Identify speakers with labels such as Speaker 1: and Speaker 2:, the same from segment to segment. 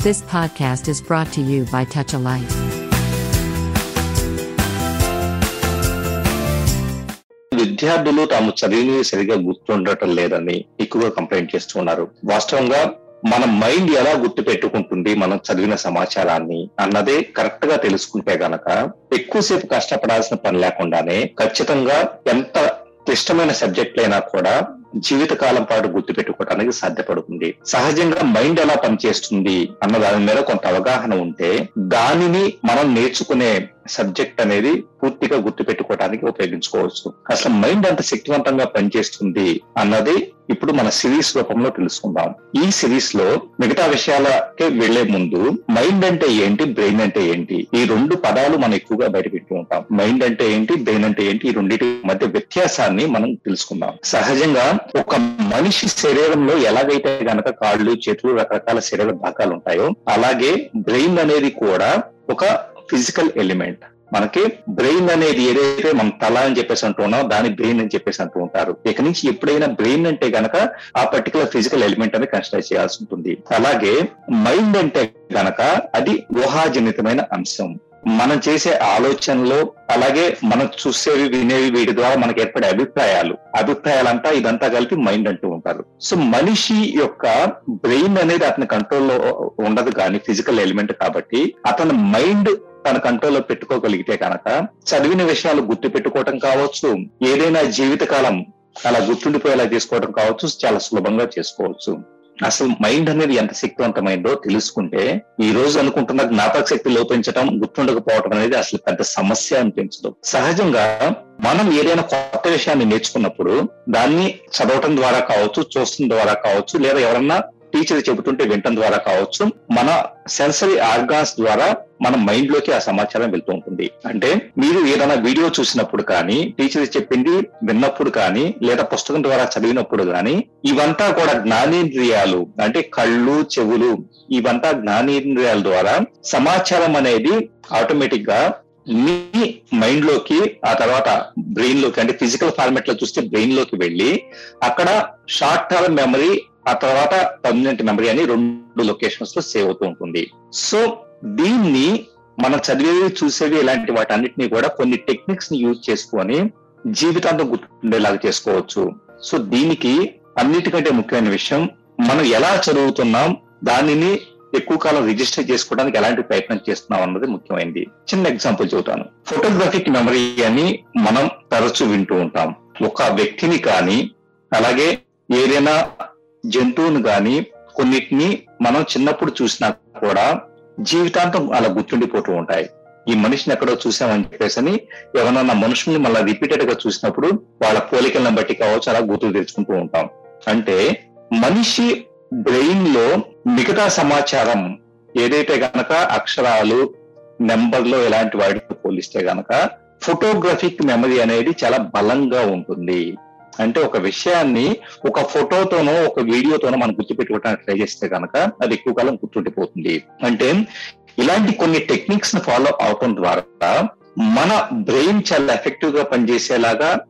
Speaker 1: This podcast is brought to you by Touch a Light.
Speaker 2: విద్యార్థులు తాము చదివినవి సరిగా గుర్తుండటం లేదని ఎక్కువగా కంప్లైంట్ చేస్తున్నారు వాస్తవంగా మన మైండ్ ఎలా గుర్తు పెట్టుకుంటుంది మనం చదివిన సమాచారాన్ని అన్నదే కరెక్ట్గా తెలుసుకుంటే గనక ఎక్కువసేపు కష్టపడాల్సిన పని లేకుండానే ఖచ్చితంగా ఎంత క్లిష్టమైన సబ్జెక్ట్ అయినా కూడా జీవితకాలం పాటు గుర్తు పెట్టుకోవడానికి సాధ్యపడుతుంది. సహజంగా మైండ్ ఎలా పనిచేస్తుంది అన్న దాని మీద కొంత అవగాహన ఉంటే దానిని మనం నేర్చుకునే సబ్జెక్ట్ అనేది పూర్తిగా గుర్తు పెట్టుకోవడానికి ఉపయోగించుకోవచ్చు. అసలు మైండ్ అంత శక్తివంతంగా పనిచేస్తుంది అన్నది ఇప్పుడు మన సిరీస్ రూపంలో తెలుసుకుందాం. ఈ సిరీస్లో మిగతా విషయాలకే వెళ్ళే ముందు మైండ్ అంటే ఏంటి బ్రెయిన్ అంటే ఏంటి? ఈ రెండు పదాలు మనం ఎక్కువగా బయటపెట్టి ఉంటాం. మైండ్ అంటే ఏంటి బ్రెయిన్ అంటే ఏంటి? ఈ రెండింటి మధ్య వ్యత్యాసాన్ని మనం తెలుసుకుందాం. సహజంగా ఒక మనిషి శరీరంలో ఎలాగైతే గనక కాళ్ళు చేతులు రకరకాల శరీర భాగాలు ఉంటాయో అలాగే బ్రెయిన్ అనేది కూడా ఒక ఫిజికల్ ఎలిమెంట్ మనకి బ్రెయిన్ అనేది ఏదైతే మనం తల అని చెప్పేసి అంటూ ఉన్నాం దాని బ్రెయిన్ అని చెప్పేసి అంటూ ఉంటారు. ఇక నుంచి ఎప్పుడైనా బ్రెయిన్ అంటే గనక ఆ పర్టికులర్ ఫిజికల్ ఎలిమెంట్ అని కన్సిడర్ చేయాల్సి ఉంటుంది. అలాగే మైండ్ అంటే గనక అది ఊహాజనితమైన అంశం. మనం చేసే ఆలోచనలు అలాగే మనం చూసేవి వినేవి వీటి ద్వారా మనకు ఏర్పడే అభిప్రాయాలు. అభిప్రాయాలంతా ఇదంతా కలిపి మైండ్ అంటూ ఉంటారు. సో మనిషి యొక్క బ్రెయిన్ అనేది అతని కంట్రోల్లో ఉండదు కానీ ఫిజికల్ ఎలిమెంట్ కాబట్టి అతని మైండ్ తన కంట్రోల్లో పెట్టుకోగలిగితే కనుక చదివిన విషయాలు గుర్తు పెట్టుకోవటం కావచ్చు ఏదైనా జీవితకాలం అలా గుర్తుండిపోయేలా చేసుకోవడం కావచ్చు చాలా సులభంగా చేసుకోవచ్చు. అసలు మైండ్ అనేది ఎంత శక్తివంతమైందో తెలుసుకుంటే ఈ రోజు అనుకుంటున్న జ్ఞాపక శక్తి లోపించడం గుర్తుండకపోవడం అనేది అసలు పెద్ద సమస్య అనిపించదు. సహజంగా మనం ఏదైనా కొత్త విషయాన్ని నేర్చుకున్నప్పుడు దాన్ని చదవటం ద్వారా కావచ్చు చూడటం ద్వారా కావచ్చు లేదా ఎవరన్నా టీచర్ చెబుతుంటే వినటం ద్వారా కావచ్చు మన సెన్సరీ ఆర్గాన్స్ ద్వారా మన మైండ్లోకి ఆ సమాచారం వెళ్తూ ఉంటుంది. అంటే మీరు ఏదైనా వీడియో చూసినప్పుడు కానీ టీచర్ చెప్పింది విన్నప్పుడు కానీ లేదా పుస్తకం ద్వారా చదివినప్పుడు కానీ ఇవంతా కూడా జ్ఞానేంద్రియాలు. అంటే కళ్ళు చెవులు ఇవంతా జ్ఞానేంద్రియాల ద్వారా సమాచారం అనేది ఆటోమేటిక్గా మీ మైండ్లోకి ఆ తర్వాత బ్రెయిన్లోకి అంటే ఫిజికల్ ఫార్మెట్లో చూస్తే బ్రెయిన్లోకి వెళ్ళి అక్కడ షార్ట్ టర్మ్ మెమరీ ఆ తర్వాత పర్మనెంట్ మెమరీ అని రెండు లొకేషన్స్లో సేవ్ అవుతూ ఉంటుంది. సో దీన్ని మనం చదివేవి చూసేవి ఇలాంటి వాటన్నిటిని కూడా కొన్ని టెక్నిక్స్ని యూజ్ చేసుకొని జీవితాంతం గుర్తుండేలాగా చేసుకోవచ్చు. సో దీనికి అన్నిటికంటే ముఖ్యమైన విషయం మనం ఎలా చదువుతున్నాం దానిని ఎక్కువ కాలం రిజిస్టర్ చేసుకోవడానికి ఎలాంటి ప్రయత్నం చేస్తున్నాం అన్నది ముఖ్యమైనది చిన్న ఎగ్జాంపుల్ చెబుతాను. ఫోటోగ్రఫిక్ మెమరీ అని మనం తరచూ వింటూ ఉంటాం. ఒక వ్యక్తిని కానీ అలాగే ఏదైనా జంతువును కానీ కొన్నిటిని మనం చిన్నప్పుడు చూసినా కూడా జీవితాంతం అలా గుర్తుండిపోతూ ఉంటాయి. ఈ మనిషిని ఎక్కడో చూసామని చెప్పేసి ఎవరన్నా మనుషుల్ని మళ్ళీ రిపీటెడ్గా చూసినప్పుడు వాళ్ళ పోలికలను బట్టి కావచ్చు అలా గుర్తులు తెచ్చుకుంటూ ఉంటాం. అంటే మనిషి బ్రెయిన్లో మిగతా సమాచారం ఏదైతే గనక అక్షరాలు నెంబర్లో ఇలాంటి వాటితో పోలిస్తే గనక ఫోటోగ్రఫిక్ మెమరీ అనేది చాలా బలంగా ఉంటుంది. అంటే ఒక విషయాన్ని ఒక ఫోటోతోనో ఒక వీడియోతోనో మనం గుర్తుపెట్టుకోవడానికి ట్రై చేస్తే కనుక అది ఎక్కువ కాలం గుర్తుండిపోతుంది. అంటే ఇలాంటి కొన్ని టెక్నిక్స్ని ఫాలో అవటం ద్వారా మన బ్రెయిన్ చాలా ఎఫెక్టివ్గా పనిచేసేలాగా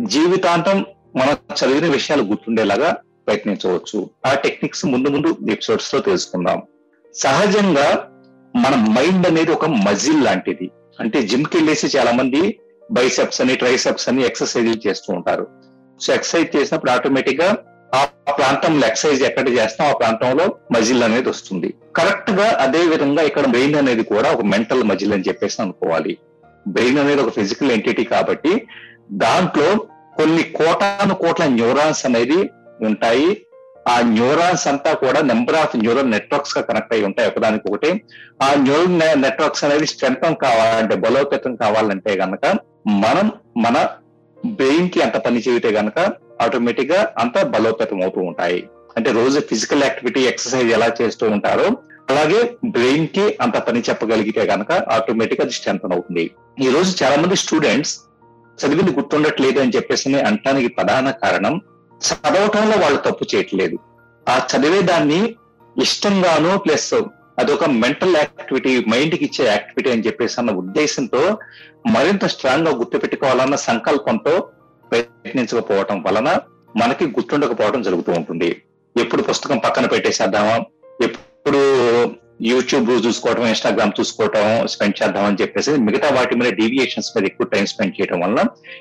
Speaker 2: జీవితాంతం మనం చదివిన విషయాలు గుర్తుండేలాగా ప్రయత్నించవచ్చు. ఆ టెక్నిక్స్ ముందు ముందు ఎపిసోడ్స్లో తెలుసుకుందాం. సహజంగా మన మైండ్ అనేది ఒక మజిల్ లాంటిది. అంటే జిమ్కి వెళ్ళేసి చాలా మంది బైసెప్స్ అని ట్రైసెప్స్ అని ఎక్సర్సైజ్ చేస్తూ ఉంటారు. సో ఎక్సర్సైజ్ చేసినప్పుడు ఆటోమేటిక్గా ఆ ప్రాంతంలో ఎక్సర్సైజ్ ఎక్కడ చేస్తాం ఆ ప్రాంతంలో మజిల్ అనేది వస్తుంది. కరెక్ట్గా అదే విధంగా ఇక్కడ బ్రెయిన్ అనేది కూడా ఒక మెంటల్ మజిల్ అని చెప్పేసి అనుకోవాలి. బ్రెయిన్ అనేది ఒక ఫిజికల్ ఎంటిటీ కాబట్టి దాంట్లో కొన్ని కోటాను కోట్ల న్యూరాన్స్ అనేది ఉంటాయి. ఆ న్యూరాన్స్ అంతా కూడా నెంబర్ ఆఫ్ న్యూరల్ నెట్వర్క్స్గా కనెక్ట్ అయి ఉంటాయి ఒకదానికి ఒకటి. ఆ న్యూరల్ నెట్వర్క్స్ అనేది స్ట్రెంగ్ కావాలంటే బలోపేతం కావాలంటే కనుక మనం మన బ్రెయిన్కి అంత పని చేయితే గనక ఆటోమేటిక్గా అంత బలోపేతం అవుతూ ఉంటాయి. అంటే రోజు ఫిజికల్ యాక్టివిటీ ఎక్సర్సైజ్ ఎలా చేస్తూ ఉంటారో అలాగే బ్రెయిన్కి అంత పని చెప్పగలిగితే గనక ఆటోమేటిక్గా స్ట్రెంగ్ అవుతుంది. ఈ రోజు చాలా మంది స్టూడెంట్స్ చదివింది గుర్తుండట్లేదు అని చెప్పేసి అంటానికి ప్రధాన కారణం చదవటంలో వాళ్ళు తప్పు చేయట్లేదు. ఆ చదివే దాన్ని ఇష్టంగాను ప్లస్ అదొక మెంటల్ యాక్టివిటీ మైండ్కి ఇచ్చే యాక్టివిటీ అని చెప్పేసి అన్న ఉద్దేశంతో మరింత స్ట్రాంగ్గా గుర్తుపెట్టుకోవాలన్న సంకల్పంతో ప్రయత్నించకపోవటం వలన మనకి గుర్తుండకపోవడం జరుగుతూ ఉంటుంది. ఎప్పుడు పుస్తకం పక్కన పెట్టేసేద్దామా? ఎప్పుడు యూట్యూబ్ చూసుకోవటం ఇన్స్టాగ్రామ్ చూసుకోవటం స్పెండ్ చేద్దాం అని చెప్పేసి మిగతా వాటి మీద డీవియేషన్స్ మీద ఎక్కువ టైం స్పెండ్ చేయడం వల్ల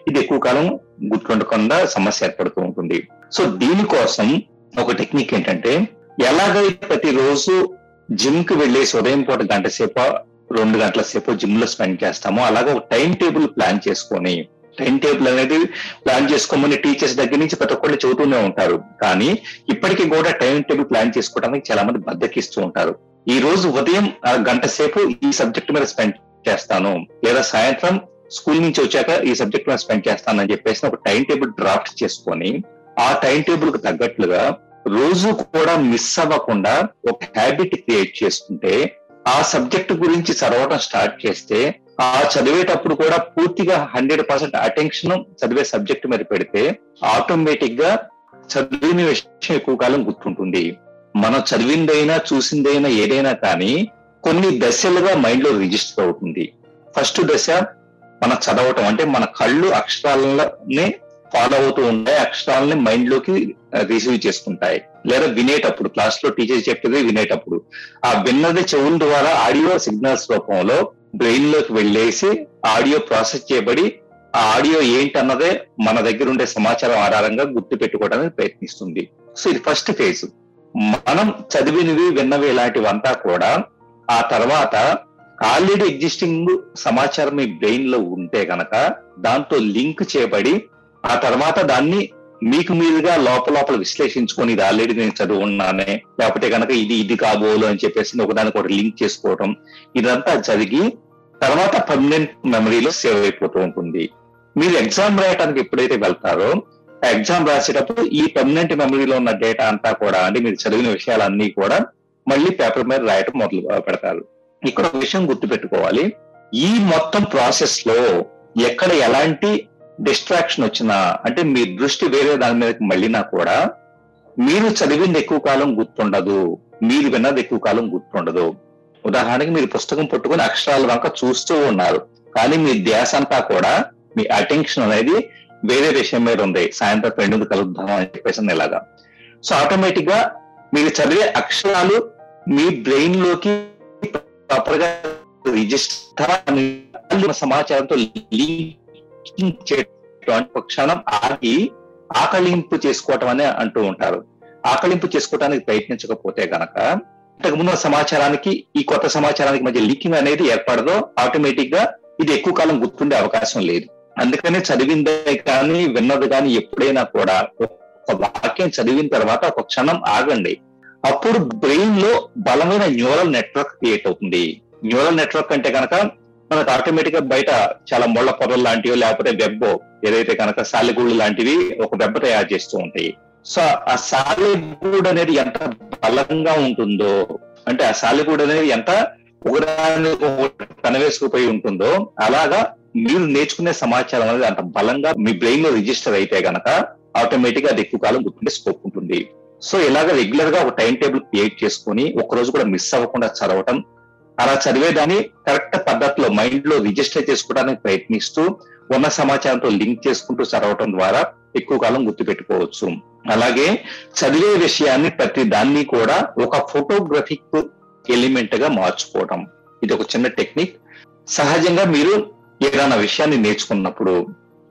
Speaker 2: ఇది ఎక్కువ కాలం గుర్తుండకుండా సమస్య ఏర్పడుతూ ఉంటుంది. సో దీనికోసం ఒక టెక్నిక్ ఏంటంటే ఎలాగైతే ప్రతిరోజు జిమ్కి వెళ్ళేసి ఉదయం పూట గంట సేపు రెండు గంటల సేపు జిమ్లో స్పెండ్ చేస్తాము. అలాగే ఒక టైం టేబుల్ ప్లాన్ చేసుకొని టైం టేబుల్ అనేది ప్లాన్ చేసుకోమని టీచర్స్ దగ్గర నుంచి ప్రతి ఒక్కళ్ళు చెబుతూనే ఉంటారు. కానీ ఇప్పటికీ కూడా టైం టేబుల్ ప్లాన్ చేసుకోవడానికి చాలా మంది బద్దకిస్తూ ఉంటారు. ఈ రోజు ఉదయం ఆ గంట సేపు ఈ సబ్జెక్ట్ మీద స్పెండ్ చేస్తాను. లేదా సాయంత్రం స్కూల్ నుంచి వచ్చాక ఈ సబ్జెక్ట్ మీద స్పెండ్ చేస్తాను అని చెప్పేసి ఒక టైం టేబుల్ డ్రాఫ్ట్ చేసుకొని ఆ టైం టేబుల్కు తగ్గట్లుగా రోజు కూడా మిస్ అవ్వకుండా ఒక హ్యాబిట్ క్రియేట్ చేసుకుంటే ఆ సబ్జెక్ట్ గురించి చదవటం స్టార్ట్ చేస్తే ఆ చదివేటప్పుడు కూడా పూర్తిగా హండ్రెడ్ పర్సెంట్ అటెన్షన్ చదివే సబ్జెక్ట్ మీద పెడితే ఆటోమేటిక్గా చదివిన విషయం ఎక్కువ కాలం గుర్తుంటుంది. మనం చదివిందైనా చూసిందైనా ఏదైనా కానీ కొన్ని దశలుగా మైండ్లో రిజిస్టర్ అవుతుంది. ఫస్ట్ దశ మన చదవటం అంటే మన కళ్ళు అక్షరాలనే ఫాలో అవుతూ ఉంటాయి అక్షరాలని మైండ్లోకి రిసీవ్ చేసుకుంటాయి లేదా వినేటప్పుడు క్లాస్లో టీచర్ చెప్పేది వినేటప్పుడు. ఆ విన్నది చెవుల ద్వారా ఆడియో సిగ్నల్స్ రూపంలో బ్రెయిన్లోకి వెళ్ళేసి ఆడియో ప్రాసెస్ చేయబడి ఆ ఆడియో ఏంటన్నదే మన దగ్గర ఉండే సమాచారం ఆధారంగా గుర్తు పెట్టుకోవడానికి ప్రయత్నిస్తుంది. సో ఇది ఫస్ట్ ఫేజ్ మనం చదివినవి విన్నవి ఇలాంటివంతా కూడా ఆ తర్వాత ఆల్రెడీ ఎగ్జిస్టింగ్ సమాచారం మీ బ్రెయిన్లో ఉంటే గనక దాంతో లింక్ చేయబడి ఆ తర్వాత దాన్ని మీకు మీరుగా లోపల లోపల విశ్లేషించుకొని ఇది ఆల్రెడీ నేను చదువున్నానే లేకపోతే కనుక ఇది ఇది కాబోలు అని చెప్పేసి ఒకదానికి ఒకటి లింక్ చేసుకోవటం ఇదంతా జరిగి తర్వాత పర్మనెంట్ మెమరీలో సేవ్ అయిపోతూ ఉంటుంది. మీరు ఎగ్జామ్ రాయడానికి ఎప్పుడైతే వెళ్తారో ఎగ్జామ్ రాసేటప్పుడు ఈ పర్మనెంట్ మెమరీలో ఉన్న డేటా అంతా కూడా అంటే మీరు చదివిన విషయాలన్నీ కూడా మళ్ళీ పేపర్ మీద రాయటం మొదలు పెడతారు. ఇక్కడ ఒక విషయం గుర్తుపెట్టుకోవాలి. ఈ మొత్తం ప్రాసెస్లో ఎక్కడ ఎలాంటి డిస్ట్రాక్షన్ వచ్చినా అంటే మీ దృష్టి వేరే దాని మీదకి మళ్ళినా కూడా మీరు చదివింది ఎక్కువ కాలం గుర్తుండదు. మీరు విన్నది ఎక్కువ కాలం గుర్తుండదు. ఉదాహరణకి మీరు పుస్తకం పట్టుకుని అక్షరాల వంక చూస్తూ ఉన్నారు. కానీ మీ ధ్యాస అంతా కూడా మీ అటెన్షన్ అనేది వేరే విషయం మీద ఉంది. సాయంత్రం రెండు కలుద్దాం అని చెప్పేసి ఇలాగా. సో ఆటోమేటిక్గా మీరు చదివే అక్షరాలు మీ బ్రెయిన్లోకి ప్రాపర్గా రిజిస్టర్ సమాచారంతో లింక్ ఒక క్షణం ఆగి ఆకలింపు చేసుకోవటం అనే అంటూ ఉంటారు. ఆకలింపు చేసుకోవటానికి ప్రయత్నించకపోతే గనక ఇంతకుముందు సమాచారానికి ఈ కొత్త సమాచారానికి మధ్య లీకింగ్ అనేది ఏర్పడదో ఆటోమేటిక్గా ఇది ఎక్కువ కాలం గుర్తుండే అవకాశం లేదు. అందుకనే చదివిందే కానీ విన్నది కానీ ఎప్పుడైనా కూడా ఒక వాక్యం చదివిన తర్వాత ఒక క్షణం ఆగండి. అప్పుడు బ్రెయిన్లో బలమైన న్యూరల్ నెట్వర్క్ క్రియేట్ అవుతుంది. న్యూరల్ నెట్వర్క్ అంటే కనుక మనకు ఆటోమేటిక్గా బయట చాలా ముళ్ళ పొరలు లాంటివి లేకపోతే వెబ్ ఏదైతే కనుక సాలిగూళ్ళు లాంటివి ఒక వెబ్ తయారు చేస్తూ ఉంటాయి. సో ఆ సాలిగూడు అనేది ఎంత బలంగా ఉంటుందో అంటే ఆ సాలిగూడు అనేది ఎంత ఒకదాన్ని కనవేసుకుపోయి ఉంటుందో అలాగా మీరు నేర్చుకునే సమాచారం అనేది అంత బలంగా మీ బ్రెయిన్లో రిజిస్టర్ అయితే గనక ఆటోమేటిక్గా అది ఎక్కువ కాలం గుర్తుండే స్కోప్ ఉంటుంది. సో ఇలాగ రెగ్యులర్గా ఒక టైం టేబుల్ క్రియేట్ చేసుకుని ఒక రోజు కూడా మిస్ అవ్వకుండా చదవటం అలా చదివేదాన్ని కరెక్ట్ పద్ధతిలో మైండ్లో రిజిస్టర్ చేసుకోవడానికి ప్రయత్నిస్తూ ఉన్న సమాచారంతో లింక్ చేసుకుంటూ చదవటం ద్వారా ఎక్కువ కాలం గుర్తుపెట్టుకోవచ్చు. అలాగే చదివే విషయాన్ని ప్రతి దాన్ని కూడా ఒక ఫోటోగ్రఫిక్ ఎలిమెంట్గా మార్చుకోవడం ఇది ఒక చిన్న టెక్నిక్ సహజంగా మీరు ఏదైనా విషయాన్ని నేర్చుకున్నప్పుడు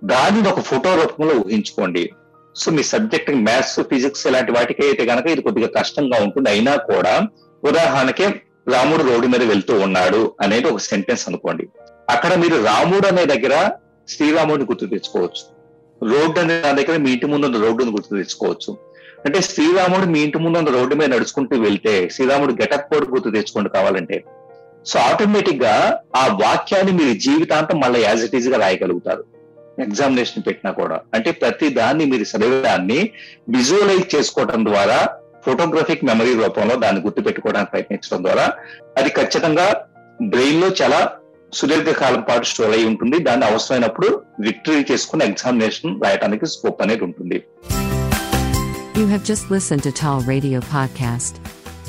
Speaker 2: దానిని ఒక ఫోటో రూపంలో ఊహించుకోండి. సో మీ సబ్జెక్ట్ మ్యాథ్స్ ఫిజిక్స్ ఇలాంటి వాటికి అయితే కనుక ఇది కొద్దిగా కష్టంగా ఉంటుంది. అయినా కూడా ఉదాహరణకి రాముడు రోడ్డు మీద వెళ్తూ ఉన్నాడు అనేది ఒక సెంటెన్స్ అనుకోండి. అక్కడ మీరు రాముడు అనే దగ్గర శ్రీరాముడిని గుర్తు తెచ్చుకోవచ్చు. రోడ్డు అనే దాని దగ్గర మీ ఇంటి ముందు ఉన్న రోడ్డును గుర్తు తెచ్చుకోవచ్చు. అంటే శ్రీరాముడు మీ ఇంటి ముందు ఉన్న రోడ్డు మీద నడుచుకుంటూ వెళ్తే శ్రీరాముడు గెటప్ కోడ్ గుర్తు తెచ్చుకోండి కావాలంటే. సో ఆటోమేటిక్గా ఆ వాక్యాన్ని మీరు జీవితాంతం మళ్ళీ యాజ్ ఇట్ ఈజ్గా రాయగలుగుతారు. ఎగ్జామినేషన్ పెట్టినా కూడా. అంటే ప్రతి దాన్ని మీరు చదివేదాన్ని విజువలైజ్ చేసుకోవటం ద్వారా ఫోటోగ్రఫిక్ మెమరీ రూపంలో దాన్ని గుర్తు పెట్టుకోవడానికి ప్రయత్నించడం ద్వారా అది ఖచ్చితంగా బ్రెయిన్లో చాలా సుదీర్ఘకాలం పాటు స్టోర్ అయి ఉంటుంది దాన్ని అవసరమైనప్పుడు రిట్రీవ్ చేసుకుని ఎగ్జామినేషన్ రాయడానికి స్కోప్ అనేది ఉంటుంది
Speaker 1: You have just listened to Tall Radio Podcast.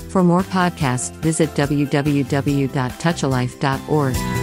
Speaker 1: For more podcasts, visit www.touchalife.org.